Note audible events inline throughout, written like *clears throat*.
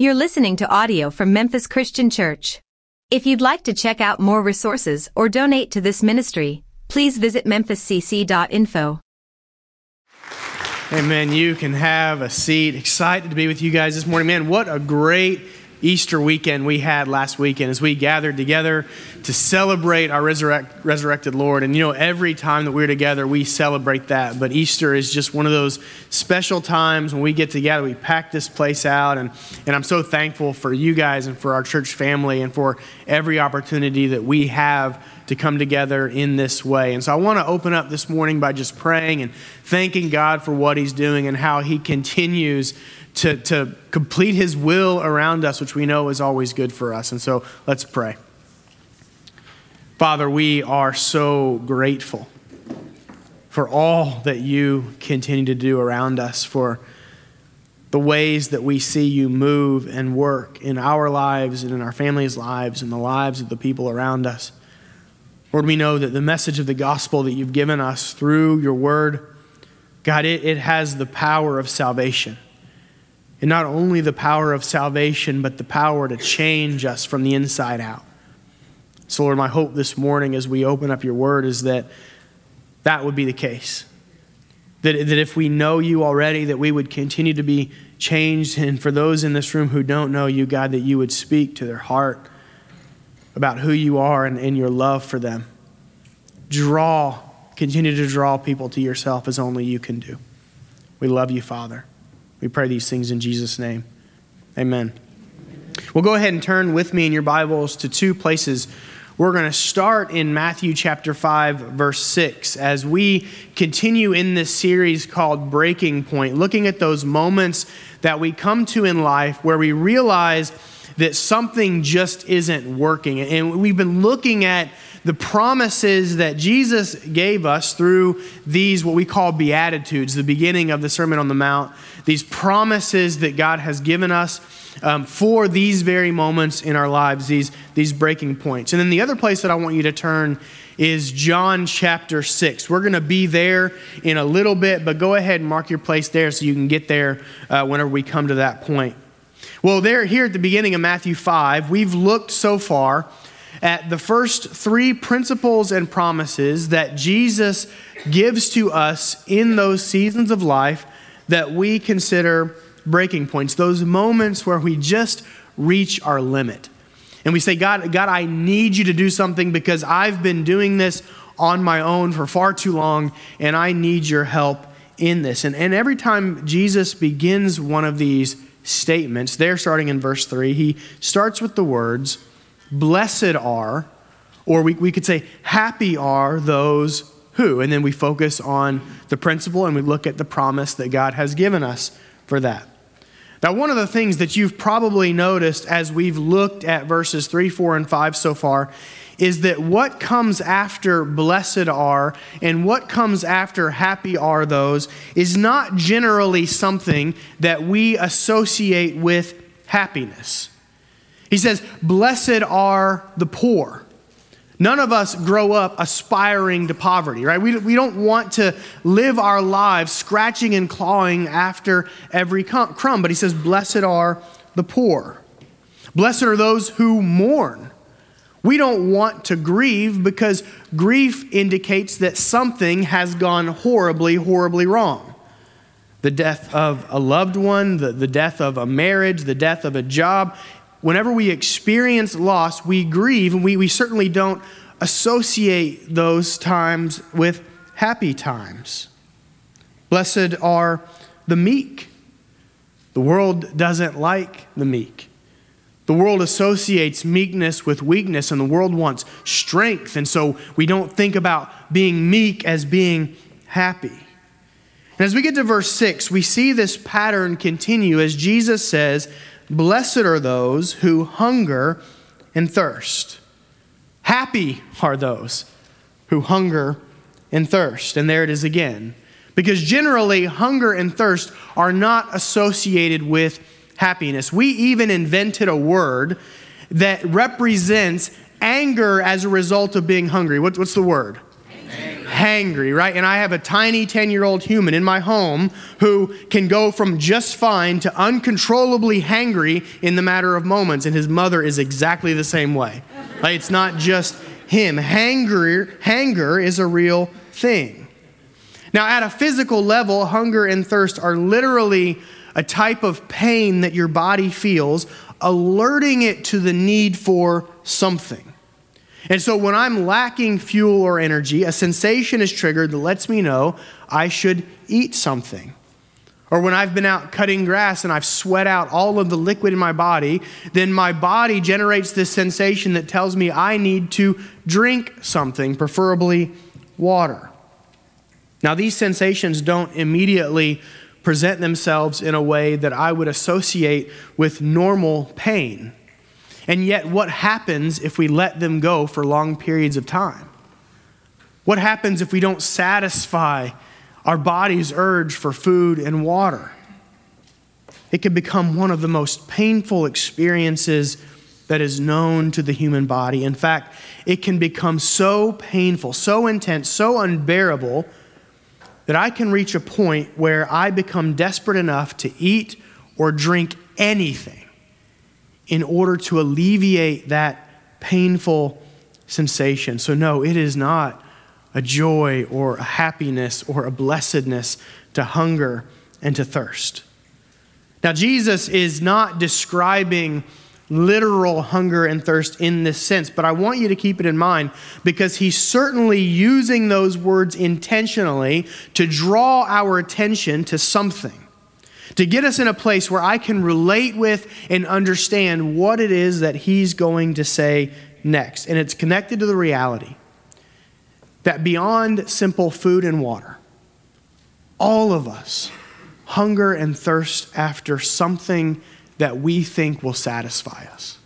You're listening to audio from Memphis Christian Church. If you'd like to check out more resources or donate to this ministry, please visit memphiscc.info. Amen. You can have a seat. Excited to be with you guys this morning. Man, what a great Easter weekend we had last weekend as we gathered together to celebrate our resurrect, resurrected Lord. And you know, every time that we're together, we celebrate that. But Easter is just one of those special times when we get together, we pack this place out. And, and I'm so thankful for you guys and for our church family and for every opportunity that we have to come together in this way. And so I want to open up this morning by just praying and thanking God for what He's doing and how He continues to, to complete His will around us, which we know is always good for us. And so let's pray. Father, we are so grateful for all that you continue to do around us, for the ways that we see you move and work in our lives and in our families' lives and the lives of the people around us. Lord, we know that the message of the gospel that you've given us through your word, God, it, it has the power of salvation. And not only the power of salvation, but the power to change us from the inside out. So, Lord, my hope this morning as we open up your word is that that would be the case. That, that if we know you already, that we would continue to be changed. And for those in this room who don't know you, God, that you would speak to their heart about who you are and, and your love for them. Draw, continue to draw people to yourself as only you can do. We love you, Father. We pray these things in Jesus' name. Amen. Well, go ahead and turn with me in your Bibles to two places. We're going to start in Matthew chapter 5, verse 6, as we continue in this series called Breaking Point, looking at those moments that we come to in life where we realize that something just isn't working. And we've been looking at the promises that Jesus gave us through these, what we call Beatitudes, the beginning of the Sermon on the Mount, these promises that God has given us um, for these very moments in our lives, these, these breaking points. And then the other place that I want you to turn is John chapter 6. We're going to be there in a little bit, but go ahead and mark your place there so you can get there uh, whenever we come to that point. Well, there, here at the beginning of Matthew 5, we've looked so far at the first three principles and promises that Jesus gives to us in those seasons of life that we consider breaking points, those moments where we just reach our limit. And we say, God, God, I need you to do something because I've been doing this on my own for far too long, and I need your help in this. And, and every time Jesus begins one of these statements, there starting in verse 3, he starts with the words, Blessed are, or we, we could say, Happy are those who. And then we focus on the principle and we look at the promise that God has given us for that. Now, one of the things that you've probably noticed as we've looked at verses 3, 4, and 5 so far is that what comes after blessed are and what comes after happy are those is not generally something that we associate with happiness. He says, Blessed are the poor. None of us grow up aspiring to poverty, right? We, we don't want to live our lives scratching and clawing after every crumb. But he says, Blessed are the poor. Blessed are those who mourn. We don't want to grieve because grief indicates that something has gone horribly, horribly wrong. The death of a loved one, the, the death of a marriage, the death of a job whenever we experience loss, we grieve, and we, we certainly don't associate those times with happy times. Blessed are the meek. The world doesn't like the meek. The world associates meekness with weakness, and the world wants strength. And so we don't think about being meek as being happy. And as we get to verse 6, we see this pattern continue as Jesus says Blessed are those who hunger and thirst. Happy are those who hunger and thirst. And there it is again. Because generally, hunger and thirst are not associated with happiness. We even invented a word that represents anger as a result of being hungry. what's the word? Hangry. hangry, right? And I have a tiny 10 year old human in my home who can go from just fine to uncontrollably hangry in the matter of moments. And his mother is exactly the same way. Like, it's not just him. Hanger, hanger is a real thing. Now, at a physical level, hunger and thirst are literally a type of pain that your body feels, alerting it to the need for something. And so when I'm lacking fuel or energy, a sensation is triggered that lets me know I should eat something. Or when I've been out cutting grass and I've sweat out all of the liquid in my body, then my body generates this sensation that tells me I need to drink something, preferably water. Now, these sensations don't immediately present themselves in a way that I would associate with normal pain. And yet, what happens if we let them go for long periods of time? What happens if we don't satisfy our body's urge for food and water? It can become one of the most painful experiences that is known to the human body. In fact, it can become so painful, so intense, so unbearable that I can reach a point where I become desperate enough to eat or drink anything in order to alleviate that painful sensation. So, no, it is not a joy or a happiness or a blessedness to hunger and to thirst. Now, Jesus is not describing literal hunger and thirst in this sense, but I want you to keep it in mind because he's certainly using those words intentionally to draw our attention to something to get us in a place where I can relate with and understand what it is that he's going to say next. And it's connected to the reality that beyond simple food and water, all of us hunger and thirst after something that we think will satisfy us.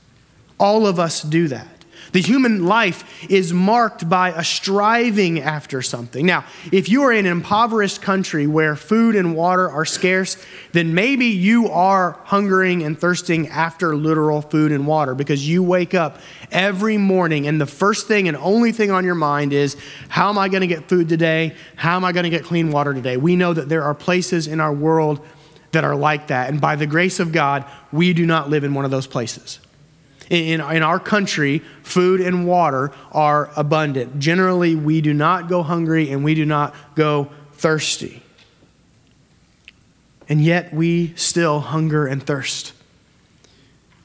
All of us do that. The human life is marked by a striving after something. Now, if you are in an impoverished country where food and water are scarce, then maybe you are hungering and thirsting after literal food and water because you wake up every morning and the first thing and only thing on your mind is how am I going to get food today? How am I going to get clean water today? We know that there are places in our world that are like that. And by the grace of God, we do not live in one of those places. In, in our country, food and water are abundant. Generally, we do not go hungry and we do not go thirsty. And yet, we still hunger and thirst.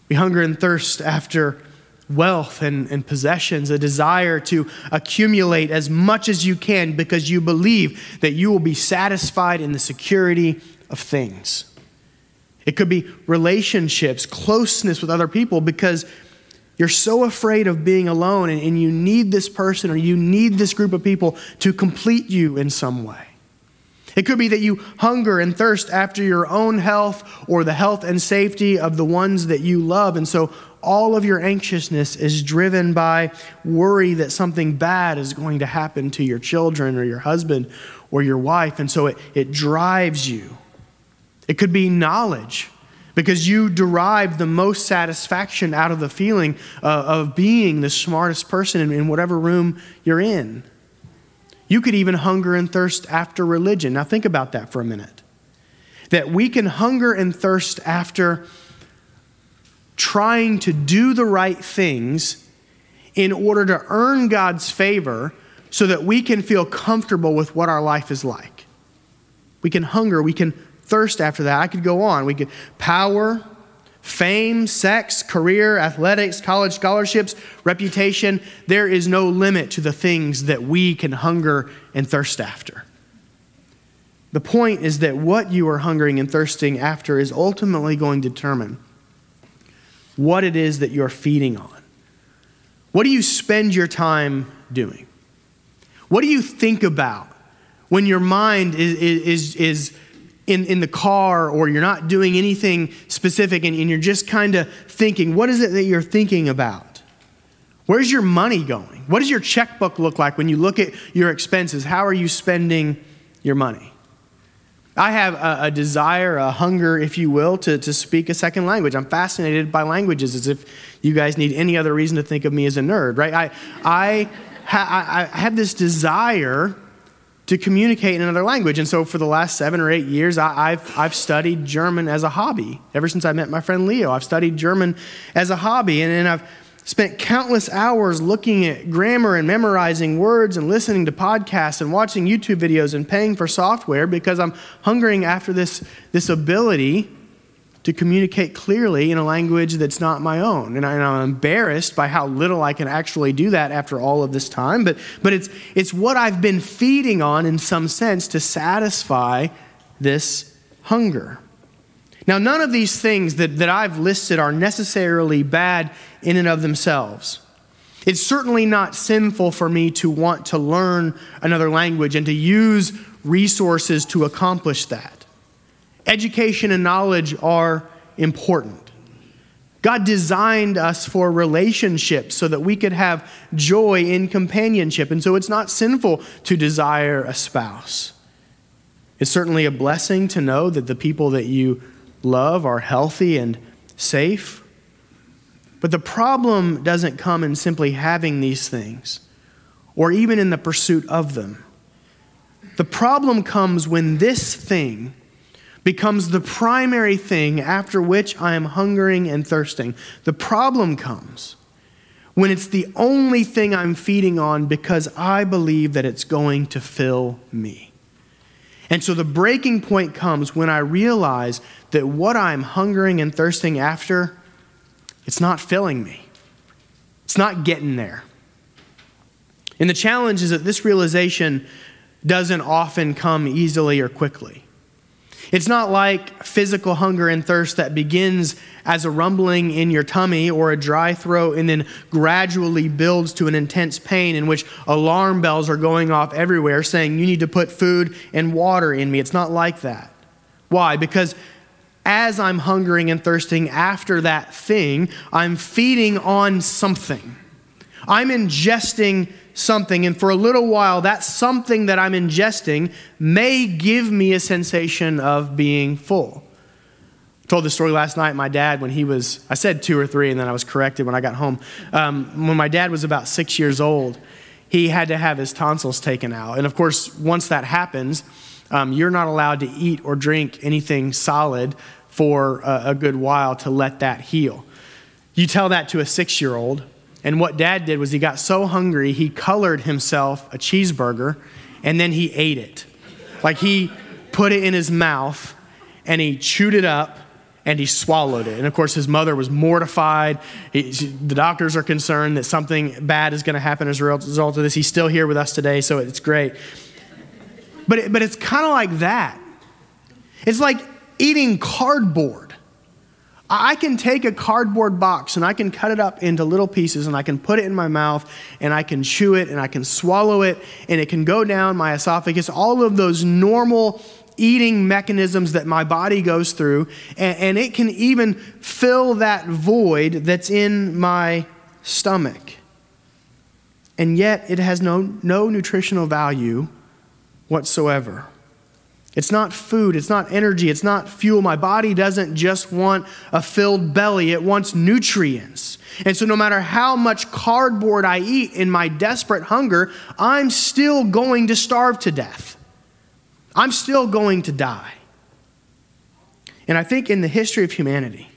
We hunger and thirst after wealth and, and possessions, a desire to accumulate as much as you can because you believe that you will be satisfied in the security of things. It could be relationships, closeness with other people, because you're so afraid of being alone and, and, you need this person or you need this group of people to complete you in some way. It could be that you hunger and thirst after your own health or the health and safety of the ones that you love. And so all of your anxiousness is driven by worry that something bad is going to happen to your children or your husband or your wife. And so it, it drives you. It could be knowledge because you derive the most satisfaction out of the feeling uh, of being the smartest person in, in whatever room you're in. You could even hunger and thirst after religion. Now, think about that for a minute. That we can hunger and thirst after trying to do the right things in order to earn God's favor so that we can feel comfortable with what our life is like. We can hunger, we can thirst after that. I could go on. We could power, fame, sex, career, athletics, college scholarships, reputation. There is no limit to the things that we can hunger and thirst after. The point is that what you are hungering and thirsting after is ultimately going to determine what it is that you're feeding on. What do you spend your time doing? What do you think about when your mind is, is, is in, in the car or you're not doing anything specific and, and you're just kind of thinking, what is it that you're thinking about? Where's your money going? What does your checkbook look like when you look at your expenses? How are you spending your money? I have a, a, desire, a hunger, if you will, to, to speak a second language. I'm fascinated by languages as if you guys need any other reason to think of me as a nerd, right? I, I, ha, I have this desire to communicate in another language. And so for the last seven or eight years, I, have I've studied German as a hobby. Ever since I met my friend Leo, I've studied German as a hobby. And, and I've spent countless hours looking at grammar and memorizing words and listening to podcasts and watching YouTube videos and paying for software because I'm hungering after this, this ability to communicate clearly in a language that's not my own. And, I, am embarrassed by how little I can actually do that after all of this time. But, but it's, it's what I've been feeding on in some sense to satisfy this hunger. Now, none of these things that, that I've listed are necessarily bad in and of themselves. It's certainly not sinful for me to want to learn another language and to use resources to accomplish that. Education and knowledge are important. God designed us for relationships so that we could have joy in companionship. And so it's not sinful to desire a spouse. It's certainly a blessing to know that the people that you love are healthy and safe. But the problem doesn't come in simply having these things or even in the pursuit of them. The problem comes when this thing becomes the primary thing after which I am hungering and thirsting. The problem comes when it's the only thing I'm feeding on because I believe that it's going to fill me. And so the breaking point comes when I realize that what I'm hungering and thirsting after, it's not filling me. It's not getting there. And the challenge is that this realization doesn't often come easily or quickly. It's not like physical hunger and thirst that begins as a rumbling in your tummy or a dry throat and then gradually builds to an intense pain in which alarm bells are going off everywhere saying, You need to put food and water in me. It's not like that. Why? Because as I'm hungering and thirsting after that thing, I'm feeding on something. I'm ingesting something, and for a little while, that something that I'm ingesting may give me a sensation of being full. I told the story last night. My dad, when he was, I said two or three, and then I was corrected when I got home. Um, when my dad was about six years old, he had to have his tonsils taken out. And of course, once that happens, um, you're not allowed to eat or drink anything solid for a, a good while to let that heal. You tell that to a six year old, and what dad did was he got so hungry, he colored himself a cheeseburger and then he ate it. Like he put it in his mouth and he chewed it up and he swallowed it. And of course, his mother was mortified. He, she, the doctors are concerned that something bad is going to happen as a result of this. He's still here with us today, so it's great. But, it, but it's kind of like that. It's like eating cardboard. I can take a cardboard box and I can cut it up into little pieces and I can put it in my mouth and I can chew it and I can swallow it and it can go down my esophagus. All of those normal eating mechanisms that my body goes through, and, and it can even fill that void that's in my stomach. And yet it has no, no nutritional value whatsoever. It's not food, it's not energy, it's not fuel. My body doesn't just want a filled belly, it wants nutrients. And so, no matter how much cardboard I eat in my desperate hunger, I'm still going to starve to death. I'm still going to die. And I think in the history of humanity,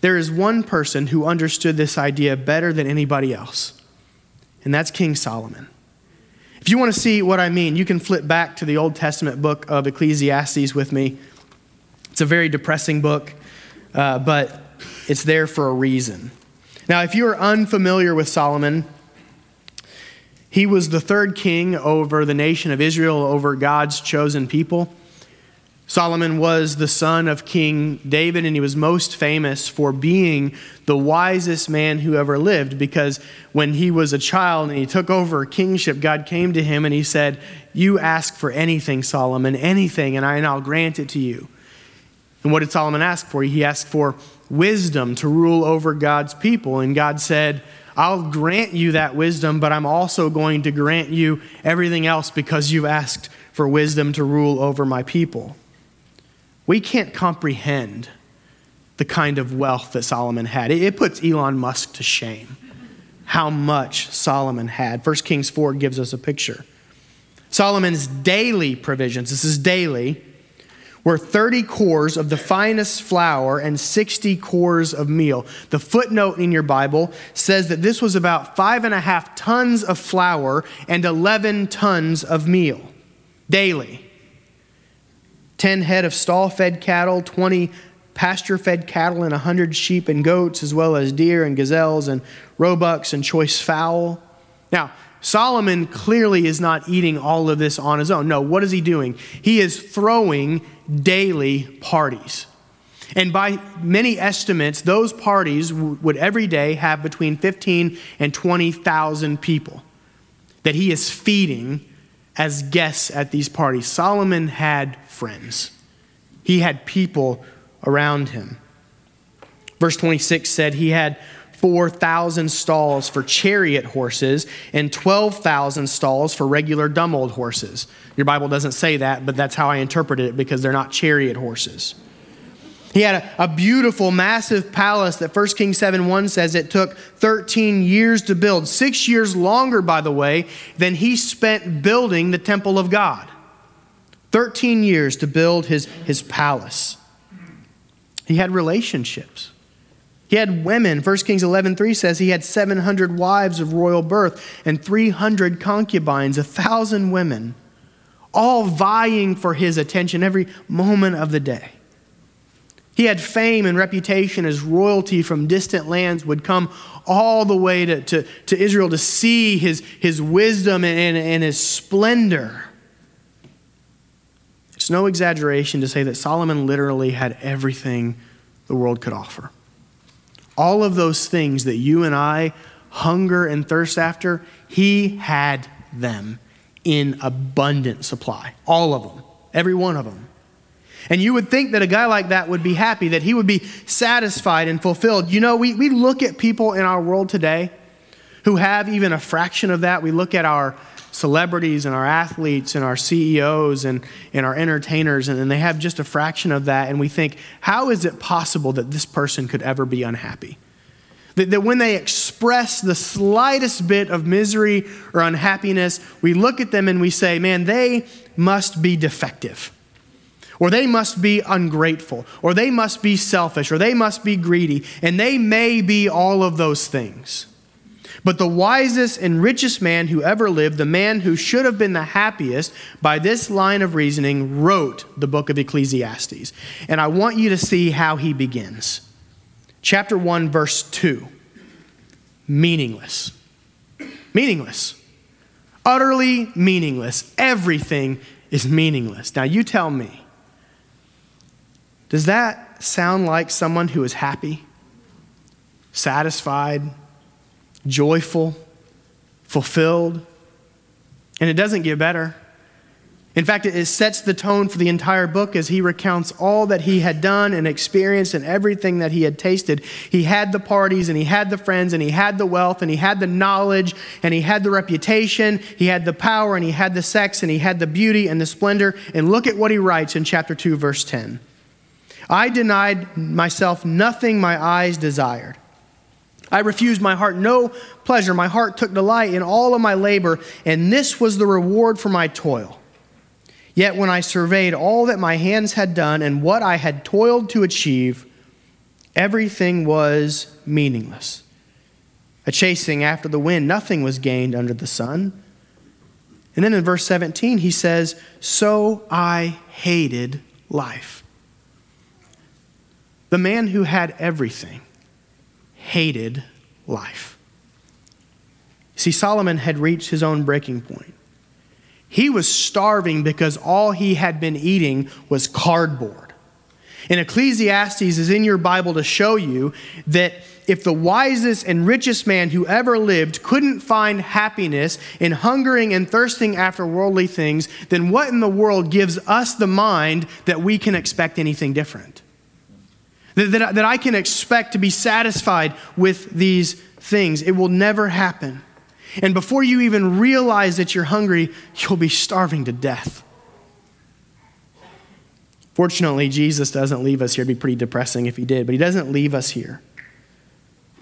there is one person who understood this idea better than anybody else, and that's King Solomon. If you want to see what I mean, you can flip back to the Old Testament book of Ecclesiastes with me. It's a very depressing book, uh, but it's there for a reason. Now, if you are unfamiliar with Solomon, he was the third king over the nation of Israel, over God's chosen people. Solomon was the son of King David, and he was most famous for being the wisest man who ever lived because when he was a child and he took over kingship, God came to him and he said, You ask for anything, Solomon, anything, and, I, and I'll grant it to you. And what did Solomon ask for? He asked for wisdom to rule over God's people. And God said, I'll grant you that wisdom, but I'm also going to grant you everything else because you've asked for wisdom to rule over my people. We can't comprehend the kind of wealth that Solomon had. It puts Elon Musk to shame how much Solomon had. 1 Kings 4 gives us a picture. Solomon's daily provisions, this is daily, were 30 cors of the finest flour and 60 cors of meal. The footnote in your Bible says that this was about five and a half tons of flour and 11 tons of meal daily. 10 head of stall fed cattle, 20 pasture fed cattle, and 100 sheep and goats, as well as deer and gazelles and roebucks and choice fowl. Now, Solomon clearly is not eating all of this on his own. No, what is he doing? He is throwing daily parties. And by many estimates, those parties would every day have between 15 and 20,000 people that he is feeding as guests at these parties. Solomon had friends, he had people around him. Verse 26 said he had 4,000 stalls for chariot horses and 12,000 stalls for regular dumb old horses. Your Bible doesn't say that, but that's how I interpreted it because they're not chariot horses. He had a, a, beautiful, massive palace that 1 Kings 7 1 says it took 13 years to build. Six years longer, by the way, than he spent building the temple of God. 13 years to build his, his palace. He had relationships. He had women. 1 Kings 11:3 says he had 700 wives of royal birth and 300 concubines, a 1000 women, all vying for his attention every moment of the day. He had fame and reputation as royalty from distant lands would come all the way to, to, to Israel to see his, his wisdom and, and his splendor. It's no exaggeration to say that Solomon literally had everything the world could offer. All of those things that you and I hunger and thirst after, he had them in abundant supply. All of them, every one of them. And you would think that a guy like that would be happy, that he would be satisfied and fulfilled. You know, we, we look at people in our world today who have even a fraction of that. We look at our celebrities and our athletes and our CEOs and, and our entertainers, and, and they have just a fraction of that. And we think, how is it possible that this person could ever be unhappy? That, that when they express the slightest bit of misery or unhappiness, we look at them and we say, man, they must be defective. Or they must be ungrateful, or they must be selfish, or they must be greedy, and they may be all of those things. But the wisest and richest man who ever lived, the man who should have been the happiest by this line of reasoning, wrote the book of Ecclesiastes. And I want you to see how he begins. Chapter 1, verse 2 meaningless. Meaningless. Utterly meaningless. Everything is meaningless. Now, you tell me, does that sound like someone who is happy, satisfied, joyful, fulfilled. And it doesn't get better. In fact, it sets the tone for the entire book as he recounts all that he had done and experienced and everything that he had tasted. He had the parties and he had the friends and he had the wealth and he had the knowledge and he had the reputation, he had the power and he had the sex and he had the beauty and the splendor. And look at what he writes in chapter 2, verse 10. I denied myself nothing my eyes desired. I refused my heart no pleasure. My heart took delight in all of my labor, and this was the reward for my toil. Yet when I surveyed all that my hands had done and what I had toiled to achieve, everything was meaningless. A chasing after the wind, nothing was gained under the sun. And then in verse 17, he says, So I hated life. The man who had everything hated life. See, Solomon had reached his own breaking point. He was starving because all he had been eating was cardboard. And Ecclesiastes is in your Bible to show you that if the wisest and richest man who ever lived couldn't find happiness in hungering and thirsting after worldly things, then what in the world gives us the mind that we can expect anything different? That, that, that I can expect to be satisfied with these things. It will never happen. And before you even realize that you're hungry, you'll be starving to death. Fortunately, Jesus doesn't leave us here. It'd be pretty depressing if he did, but he doesn't leave us here.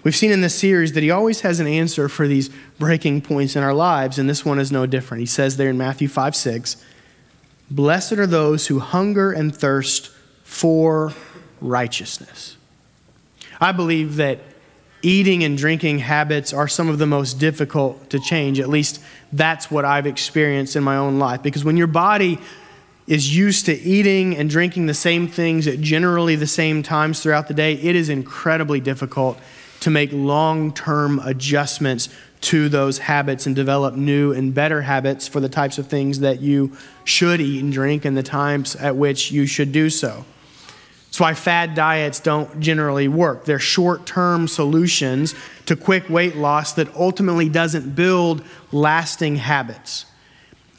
We've seen in this series that he always has an answer for these breaking points in our lives, and this one is no different. He says there in Matthew 5 6, Blessed are those who hunger and thirst for righteousness. I believe that eating and drinking habits are some of the most difficult to change. At least that's what I've experienced in my own life. Because when your body is used to eating and drinking the same things at generally the same times throughout the day, it is incredibly difficult to make long term adjustments to those habits and develop new and better habits for the types of things that you should eat and drink and the times at which you should do so. That's why fad diets don't generally work. They're short term solutions to quick weight loss that ultimately doesn't build lasting habits.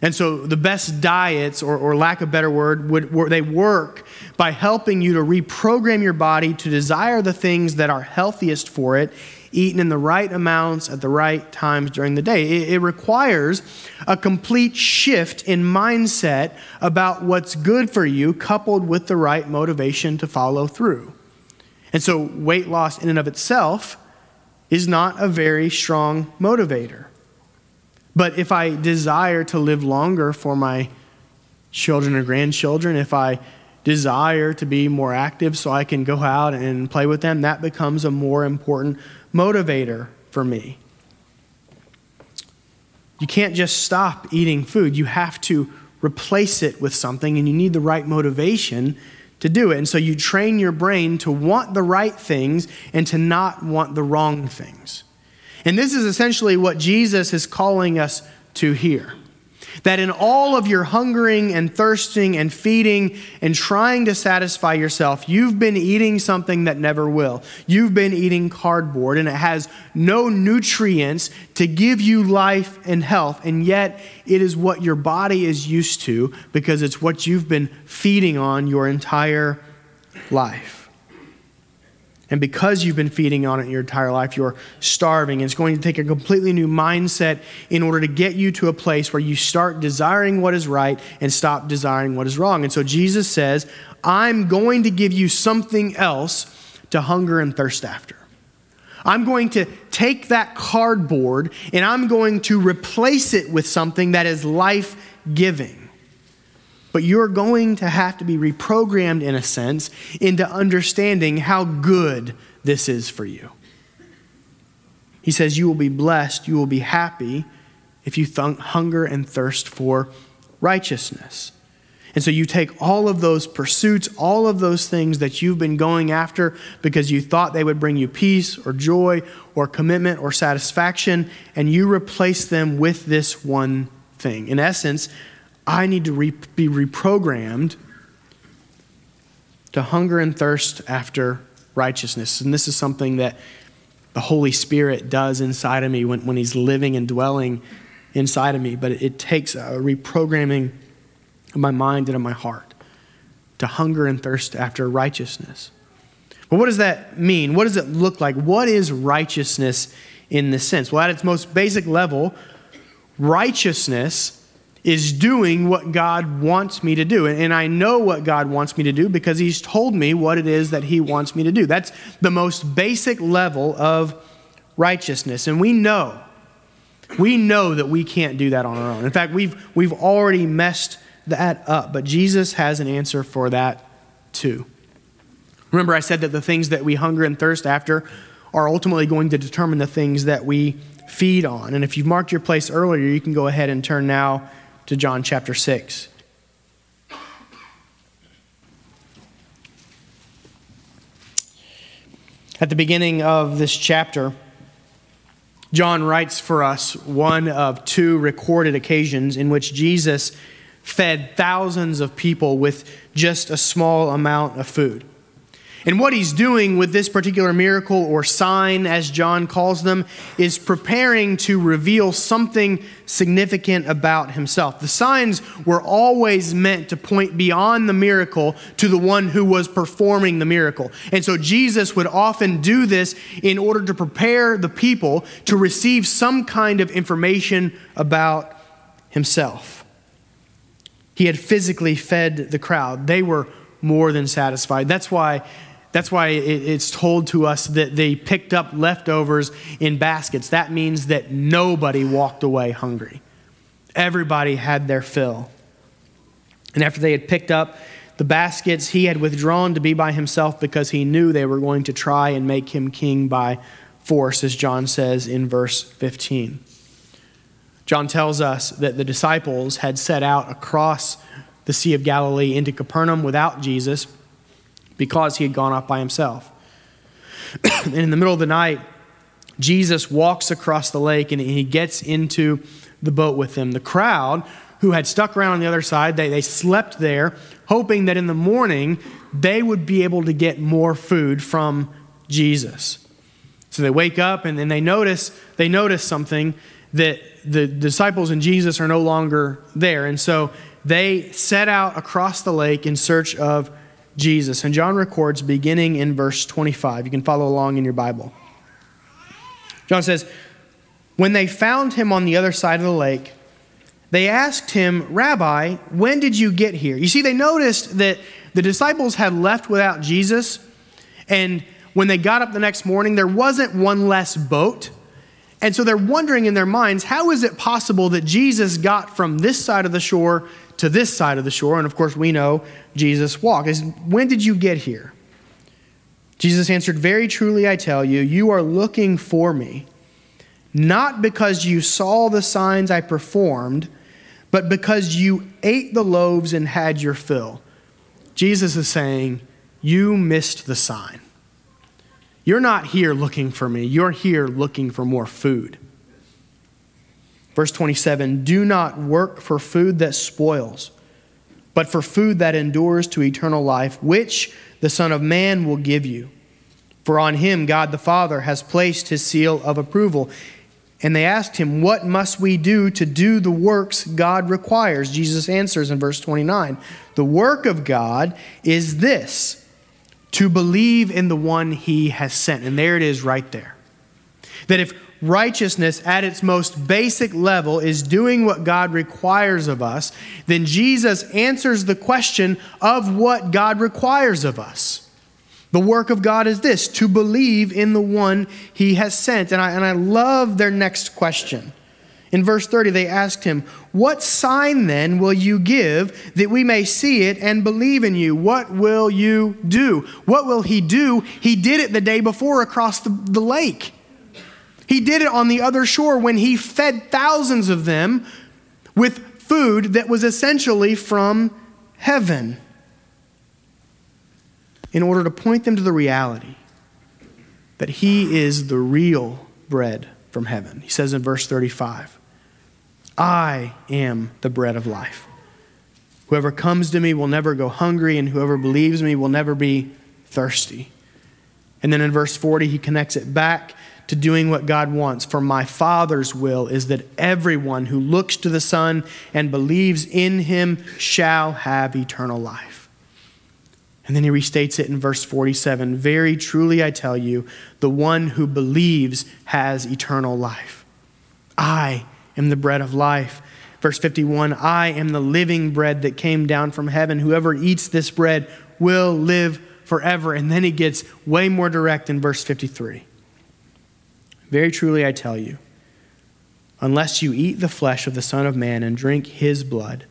And so the best diets, or, or lack of better word, would, they work by helping you to reprogram your body to desire the things that are healthiest for it, eaten in the right amounts at the right times during the day. It, it requires a complete shift in mindset about what's good for you, coupled with the right motivation to follow through. And so weight loss in and of itself is not a very strong motivator. But if I desire to live longer for my children or grandchildren, if I desire to be more active so I can go out and play with them, that becomes a more important motivator for me. You can't just stop eating food, you have to replace it with something, and you need the right motivation to do it. And so you train your brain to want the right things and to not want the wrong things. And this is essentially what Jesus is calling us to here. That in all of your hungering and thirsting and feeding and trying to satisfy yourself, you've been eating something that never will. You've been eating cardboard and it has no nutrients to give you life and health. And yet, it is what your body is used to because it's what you've been feeding on your entire life. And because you've been feeding on it your entire life, you're starving. It's going to take a completely new mindset in order to get you to a place where you start desiring what is right and stop desiring what is wrong. And so Jesus says, I'm going to give you something else to hunger and thirst after. I'm going to take that cardboard and I'm going to replace it with something that is life giving but you're going to have to be reprogrammed, in a sense, into understanding how good this is for you. He says, You will be blessed, you will be happy if you hunger and thirst for righteousness. And so you take all of those pursuits, all of those things that you've been going after because you thought they would bring you peace or joy or commitment or satisfaction, and you replace them with this one thing. In essence, I need to re- be reprogrammed to hunger and thirst after righteousness. And this is something that the Holy Spirit does inside of me when, when He's living and dwelling inside of me. But it, it takes a reprogramming of my mind and of my heart to hunger and thirst after righteousness. But what does that mean? What does it look like? What is righteousness in this sense? Well, at its most basic level, righteousness is doing what God wants me to do. And I know what God wants me to do because He's told me what it is that He wants me to do. That's the most basic level of righteousness. And we know, we know that we can't do that on our own. In fact, we've, we've already messed that up, but Jesus has an answer for that too. Remember, I said that the things that we hunger and thirst after are ultimately going to determine the things that we feed on. And if you've marked your place earlier, you can go ahead and turn now to John chapter 6. At the beginning of this chapter, John writes for us one of two recorded occasions in which Jesus fed thousands of people with just a small amount of food. And what he's doing with this particular miracle or sign, as John calls them, is preparing to reveal something significant about himself. The signs were always meant to point beyond the miracle to the one who was performing the miracle. And so Jesus would often do this in order to prepare the people to receive some kind of information about himself. He had physically fed the crowd, they were more than satisfied. That's why That's why it's told to us that they picked up leftovers in baskets. That means that nobody walked away hungry. Everybody had their fill. And after they had picked up the baskets, he had withdrawn to be by himself because he knew they were going to try and make him king by force, as John says in verse 15. John tells us that the disciples had set out across the Sea of Galilee into Capernaum without Jesus because he had gone off by himself. *clears throat* and in the middle of the night, Jesus walks across the lake and he gets into the boat with them. The crowd who had stuck around on the other side, they, they slept there, hoping that in the morning they would be able to get more food from Jesus. So they wake up and then they notice, they notice something that the disciples and Jesus are no longer there. And so they set out across the lake in search of Jesus. And John records beginning in verse 25. You can follow along in your Bible. John says, When they found him on the other side of the lake, they asked him, Rabbi, when did you get here? You see, they noticed that the disciples had left without Jesus, and when they got up the next morning, there wasn't one less boat. And so they're wondering in their minds, how is it possible that Jesus got from this side of the shore to this side of the shore? And of course, we know Jesus walked. Is when did you get here? Jesus answered, Very truly I tell you, you are looking for me, not because you saw the signs I performed, but because you ate the loaves and had your fill. Jesus is saying, You missed the sign. You're not here looking for me, you're here looking for more food. Verse 27 Do not work for food that spoils but for food that endures to eternal life, which the Son of Man will give you. For on him God the Father has placed his seal of approval. And they asked him, What must we do to do the works God requires? Jesus answers in verse 29 The work of God is this, to believe in the one he has sent. And there it is right there. That if righteousness at its most basic level is doing what God requires of us, then Jesus answers the question of what God requires of us. The work of God is this to believe in the one he has sent. And I, and I love their next question. In verse 30, they asked him, What sign then will you give that we may see it and believe in you? What will you do? What will he do? He did it the day before across the, the lake. He did it on the other shore when he fed thousands of them with food that was essentially from heaven in order to point them to the reality that he is the real bread from heaven. He says in verse 35, I am the bread of life. Whoever comes to me will never go hungry, and whoever believes me will never be thirsty. And then in verse 40, he connects it back to doing what God wants. For my Father's will is that everyone who looks to the Son and believes in him shall have eternal life. And then he restates it in verse 47 Very truly I tell you, the one who believes has eternal life. I am the bread of life. Verse 51 I am the living bread that came down from heaven. Whoever eats this bread will live forever. And then he gets way more direct in verse 53. Very truly I tell you, unless you eat the flesh of the Son of Man and drink his blood,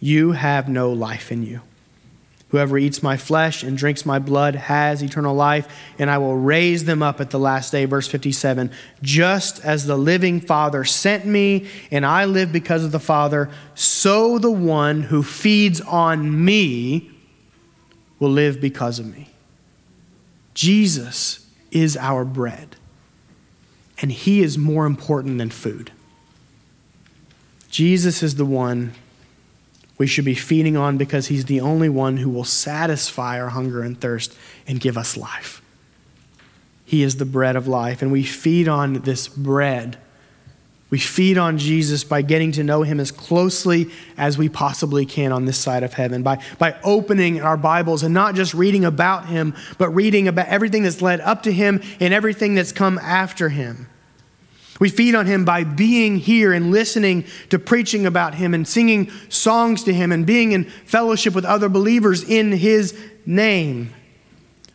you have no life in you. Whoever eats my flesh and drinks my blood has eternal life, and I will raise them up at the last day. Verse 57 Just as the living Father sent me, and I live because of the Father, so the one who feeds on me will live because of me. Jesus is our bread and he is more important than food. Jesus is the one we should be feeding on because he's the only one who will satisfy our hunger and thirst and give us life. He is the bread of life, and we feed on this bread we feed on Jesus by getting to know him as closely as we possibly can on this side of heaven, by, by opening our Bibles and not just reading about him, but reading about everything that's led up to him and everything that's come after him. We feed on him by being here and listening to preaching about him and singing songs to him and being in fellowship with other believers in his name.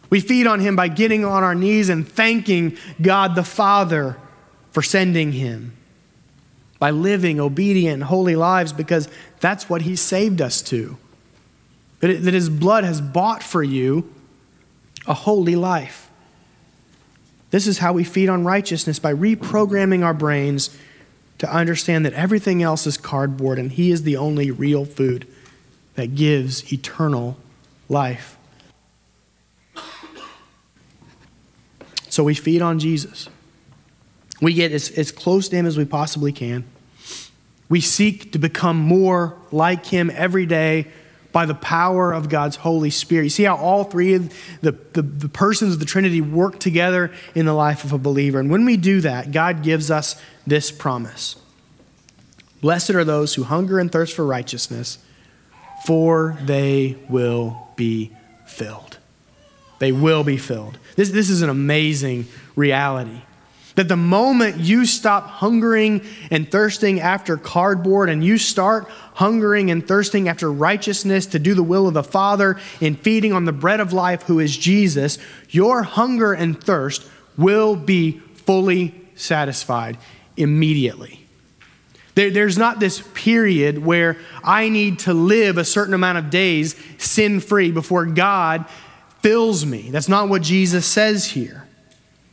We feed on him by getting on our knees and thanking God the Father for sending him, by living obedient, holy lives because that's what he saved us to. That, it, that his blood has bought for you a holy life. This is how we feed on righteousness by reprogramming our brains to understand that everything else is cardboard and he is the only real food that gives eternal life. So we feed on Jesus. We get as, as close to Him as we possibly can. We seek to become more like Him every day by the power of God's Holy Spirit. You see how all three of the, the, the, persons of the Trinity work together in the life of a believer. And when we do that, God gives us this promise Blessed are those who hunger and thirst for righteousness, for they will be filled. They will be filled. This, this is an amazing reality. That the moment you stop hungering and thirsting after cardboard and you start hungering and thirsting after righteousness to do the will of the Father in feeding on the bread of life, who is Jesus, your hunger and thirst will be fully satisfied immediately. There, there's not this period where I need to live a certain amount of days sin free before God fills me. That's not what Jesus says here.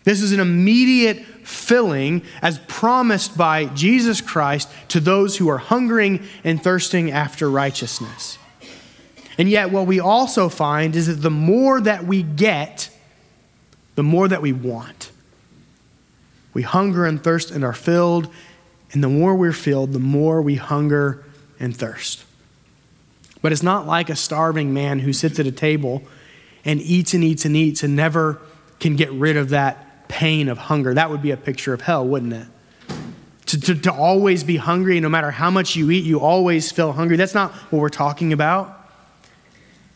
This is an immediate filling as promised by Jesus Christ to those who are hungering and thirsting after righteousness. And yet, what we also find is that the more that we get, the more that we want. We hunger and thirst and are filled, and the more we're filled, the more we hunger and thirst. But it's not like a starving man who sits at a table and eats and eats and eats and never can get rid of that pain of hunger. That would be a picture of hell, wouldn't it? To, to, to always be hungry, no matter how much you eat, you always feel hungry. That's not what we're talking about.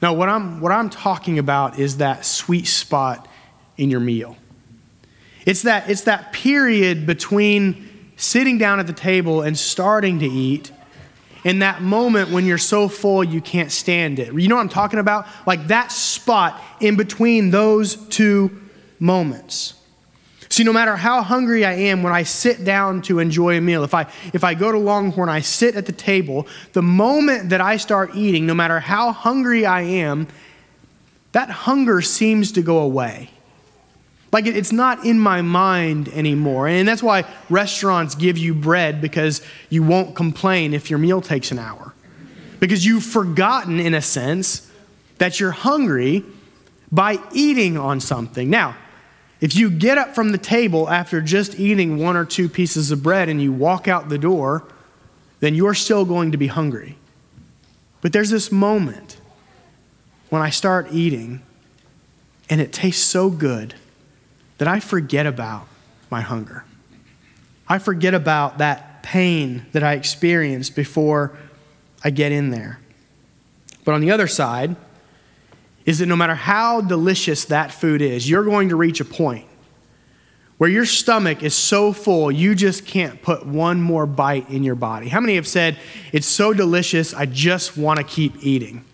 No, what I'm, what I'm talking about is that sweet spot in your meal. It's that, it's that period between sitting down at the table and starting to eat in that moment when you're so full you can't stand it. You know what I'm talking about? Like that spot in between those two moments. See, no matter how hungry I am when I sit down to enjoy a meal, if I, if I go to Longhorn, I sit at the table, the moment that I start eating, no matter how hungry I am, that hunger seems to go away. Like it's not in my mind anymore. And that's why restaurants give you bread because you won't complain if your meal takes an hour. Because you've forgotten, in a sense, that you're hungry by eating on something. Now, if you get up from the table after just eating one or two pieces of bread and you walk out the door, then you're still going to be hungry. But there's this moment when I start eating and it tastes so good that I forget about my hunger. I forget about that pain that I experienced before I get in there. But on the other side, is that no matter how delicious that food is, you're going to reach a point where your stomach is so full you just can't put one more bite in your body. How many have said, It's so delicious, I just want to keep eating?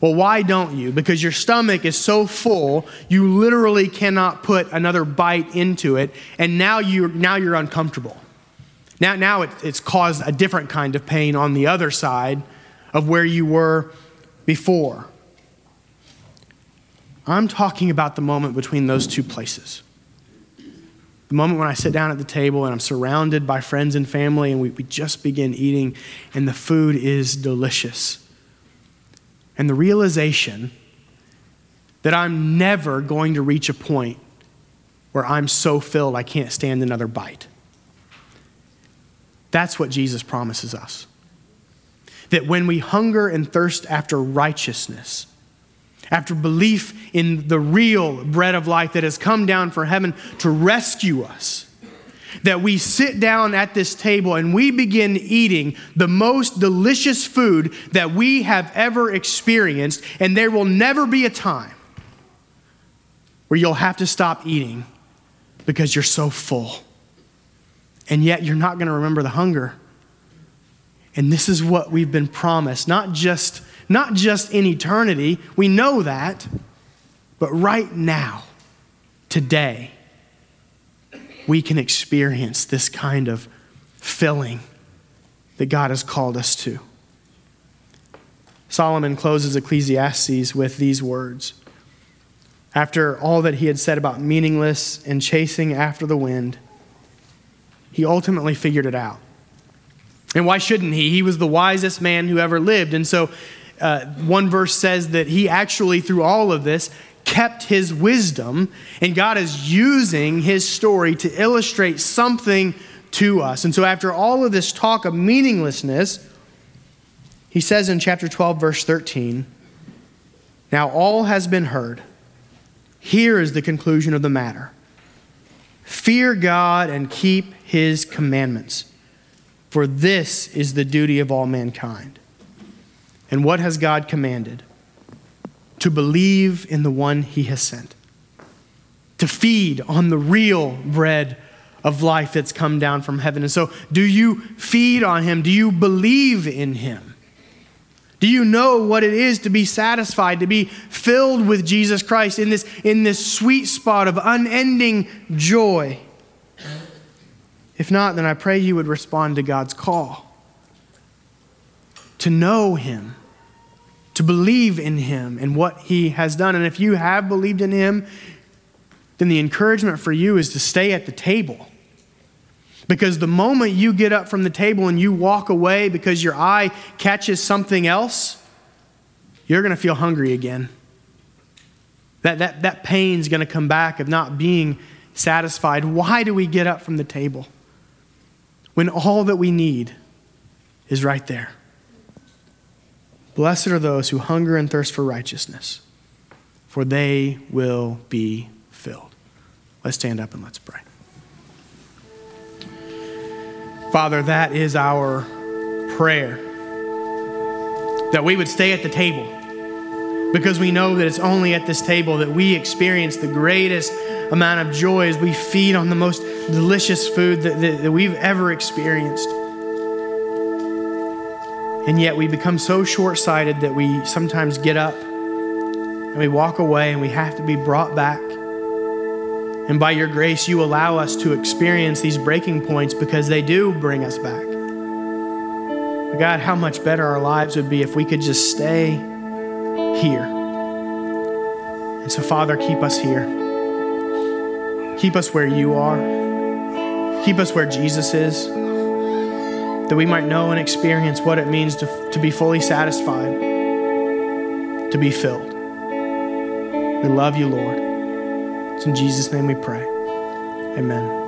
Well, why don't you? Because your stomach is so full, you literally cannot put another bite into it, and now you're, now you're uncomfortable. Now, now it, it's caused a different kind of pain on the other side of where you were before. I'm talking about the moment between those two places. The moment when I sit down at the table and I'm surrounded by friends and family, and we, we just begin eating, and the food is delicious and the realization that I'm never going to reach a point where I'm so filled I can't stand another bite. That's what Jesus promises us. That when we hunger and thirst after righteousness, after belief in the real bread of life that has come down from heaven to rescue us, that we sit down at this table and we begin eating the most delicious food that we have ever experienced, and there will never be a time where you'll have to stop eating because you're so full. And yet you're not going to remember the hunger. And this is what we've been promised, not just, not just in eternity, we know that, But right now, today, we can experience this kind of filling that God has called us to. Solomon closes Ecclesiastes with these words. After all that he had said about meaningless and chasing after the wind, he ultimately figured it out. And why shouldn't he? He was the wisest man who ever lived. And so, uh, one verse says that he actually, through all of this, kept his wisdom, and God is using his story to illustrate something to us. And so, after all of this talk of meaninglessness, he says in chapter 12, verse 13, Now all has been heard. Here is the conclusion of the matter Fear God and keep his commandments, for this is the duty of all mankind. And what has God commanded? To believe in the one he has sent, to feed on the real bread of life that's come down from heaven. And so, do you feed on him? Do you believe in him? Do you know what it is to be satisfied, to be filled with Jesus Christ in this, in this sweet spot of unending joy? If not, then I pray you would respond to God's call to know Him, to believe in Him and what He has done. And if you have believed in Him, then the encouragement for you is to stay at the table. Because the moment you get up from the table and you walk away because your eye catches something else, you're going to feel hungry again. That, that, that pain's going to come back of not being satisfied. Why do we get up from the table when all that we need is right there? Blessed are those who hunger and thirst for righteousness, for they will be filled. Let's stand up and let's pray. Father, that is our prayer. That we would stay at the table because we know that it's only at this table that we experience the greatest amount of joy as we feed on the most delicious food that, that, that we've ever experienced. And yet we become so short sighted that we sometimes get up and we walk away and we have to be brought back and by your grace, you allow us to experience these breaking points because they do bring us back. But God, how much better our lives would be if we could just stay here. And so, Father, keep us here. Keep us where you are. Keep us where Jesus is, that we might know and experience what it means to, to be fully satisfied, to be filled. We love you, Lord. It's in Jesus' name we pray. Amen.